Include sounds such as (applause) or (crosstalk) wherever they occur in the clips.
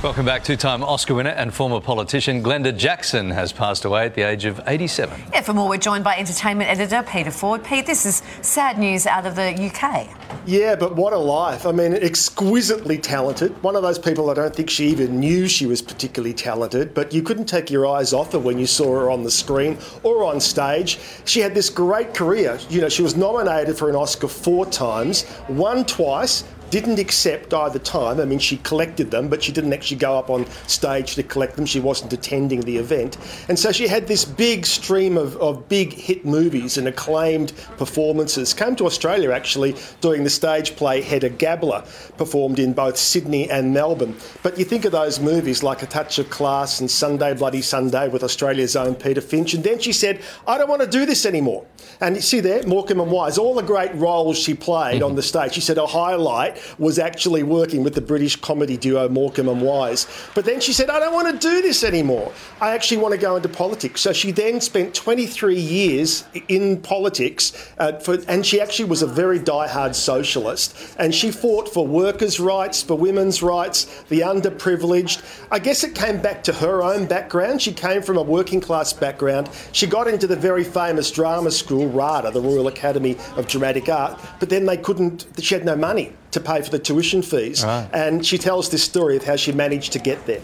Welcome back. Two time Oscar winner and former politician Glenda Jackson has passed away at the age of 87. Yeah, for more, we're joined by entertainment editor Peter Ford. Pete, this is sad news out of the UK. Yeah, but what a life. I mean, exquisitely talented. One of those people I don't think she even knew she was particularly talented, but you couldn't take your eyes off her when you saw her on the screen or on stage. She had this great career. You know, she was nominated for an Oscar four times, won twice, didn't accept either time. I mean, she collected them, but she didn't actually go up on stage to collect them. She wasn't attending the event. And so she had this big stream of, of big hit movies and acclaimed performances. Came to Australia actually doing the stage play Hedda Gabler, performed in both Sydney and Melbourne. But you think of those movies like A Touch of Class and Sunday Bloody Sunday with Australia's own Peter Finch. And then she said, I don't want to do this anymore. And you see there, Morecambe and Wise, all the great roles she played mm-hmm. on the stage. She said a highlight was actually working with the British comedy duo Morecambe and Wise. But then she said, I don't want to do this anymore. I actually want to go into politics. So she then spent 23 years in politics, uh, for, and she actually was a very die-hard socialist. And she fought for workers' rights, for women's rights, the underprivileged. I guess it came back to her own background. She came from a working class background. She got into the very famous drama school, RADA, the Royal Academy of Dramatic Art, but then they couldn't, she had no money to pay for the tuition fees. Right. And she tells this story of how she managed to get there.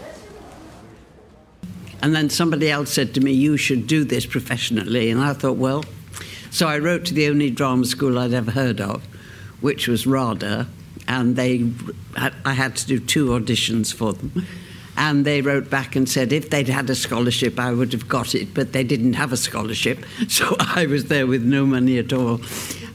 And then somebody else said to me, You should do this professionally. And I thought, Well, so I wrote to the only drama school I'd ever heard of, which was RADA. And they, I had to do two auditions for them. And they wrote back and said if they'd had a scholarship, I would have got it, but they didn't have a scholarship. (laughs) So I was there with no money at all.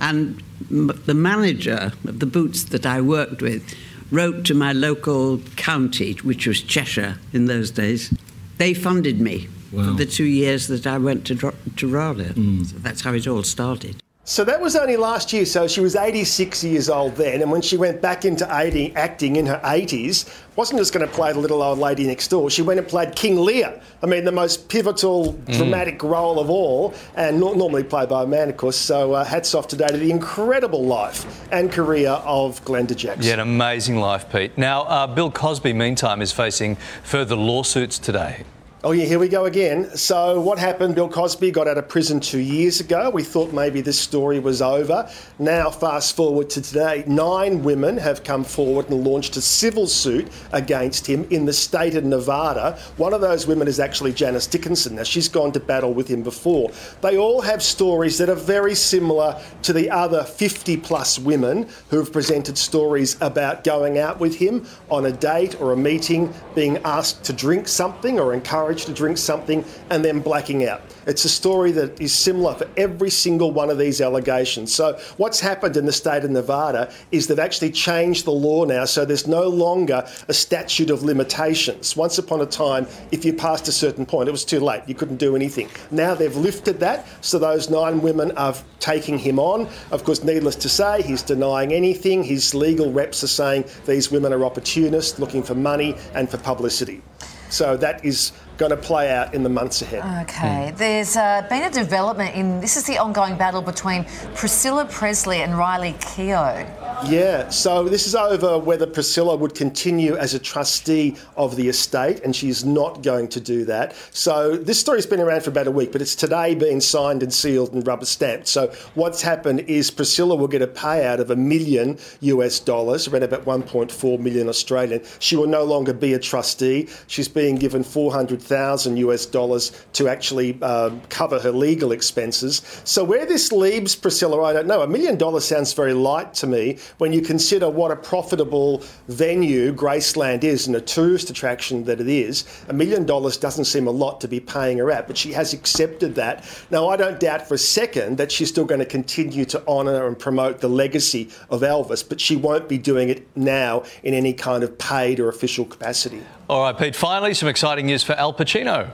And the manager of the boots that I worked with wrote to my local county, which was Cheshire in those days. They funded me wow. for the two years that I went to, to RADA. Mm. So that's how it all started. So that was only last year. So she was 86 years old then, and when she went back into acting in her 80s, wasn't just going to play the little old lady next door. She went and played King Lear. I mean, the most pivotal, mm. dramatic role of all, and no- normally played by a man, of course. So uh, hats off today to the incredible life and career of Glenda Jackson. Yeah, an amazing life, Pete. Now, uh, Bill Cosby, meantime, is facing further lawsuits today. Oh, yeah, here we go again. So, what happened? Bill Cosby got out of prison two years ago. We thought maybe this story was over. Now, fast forward to today, nine women have come forward and launched a civil suit against him in the state of Nevada. One of those women is actually Janice Dickinson. Now, she's gone to battle with him before. They all have stories that are very similar to the other 50 plus women who have presented stories about going out with him on a date or a meeting, being asked to drink something or encouraged to drink something and then blacking out. It's a story that is similar for every single one of these allegations. So, what's happened in the state of Nevada is they've actually changed the law now, so there's no longer a statute of limitations. Once upon a time, if you passed a certain point, it was too late, you couldn't do anything. Now they've lifted that, so those nine women are taking him on. Of course, needless to say, he's denying anything. His legal reps are saying these women are opportunists looking for money and for publicity. So that is going to play out in the months ahead. Okay. Mm. There's uh, been a development in this is the ongoing battle between Priscilla Presley and Riley Keough. Yeah, so this is over whether Priscilla would continue as a trustee of the estate, and she's not going to do that. So this story's been around for about a week, but it's today being signed and sealed and rubber stamped. So what's happened is Priscilla will get a payout of a million US dollars, around about 1.4 million Australian. She will no longer be a trustee. She's being given 400,000 US dollars to actually um, cover her legal expenses. So where this leaves Priscilla, I don't know. A million dollars sounds very light to me when you consider what a profitable venue Graceland is and a tourist attraction that it is, a million dollars doesn't seem a lot to be paying her at, but she has accepted that. Now, I don't doubt for a second that she's still going to continue to honour and promote the legacy of Elvis, but she won't be doing it now in any kind of paid or official capacity. All right, Pete, finally, some exciting news for Al Pacino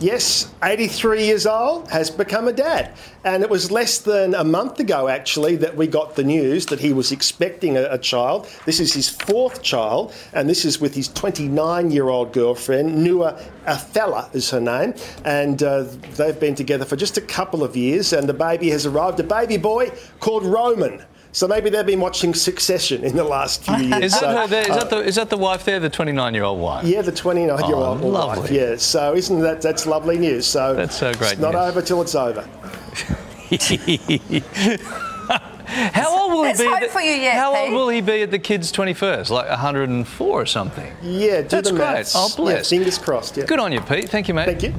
yes, 83 years old, has become a dad. And it was less than a month ago, actually, that we got the news that he was expecting a, a child. This is his fourth child, and this is with his 29 year old girlfriend, Noor Alfallah is her name. And uh, they've been together for just a couple of years, and the baby has arrived, a baby boy called Roman. So maybe they've been watching Succession in the last few years. (laughs) Is that, So, her there? Is, uh, that the, is that the wife there, the 29 year old wife? yeah, the 29 year old Oh, wife. lovely. Yeah, so isn't that that's lovely news? So That's, so great It's not news. over till it's over. (laughs) How old will There's he be? hope at the- for you yet, How old will he be at the kid's 21st? Like 104 or something? Yeah, do That's the great. maths. Oh, bless. Yeah, fingers crossed. Yeah. Good on you, Pete. Thank you, mate. Thank you.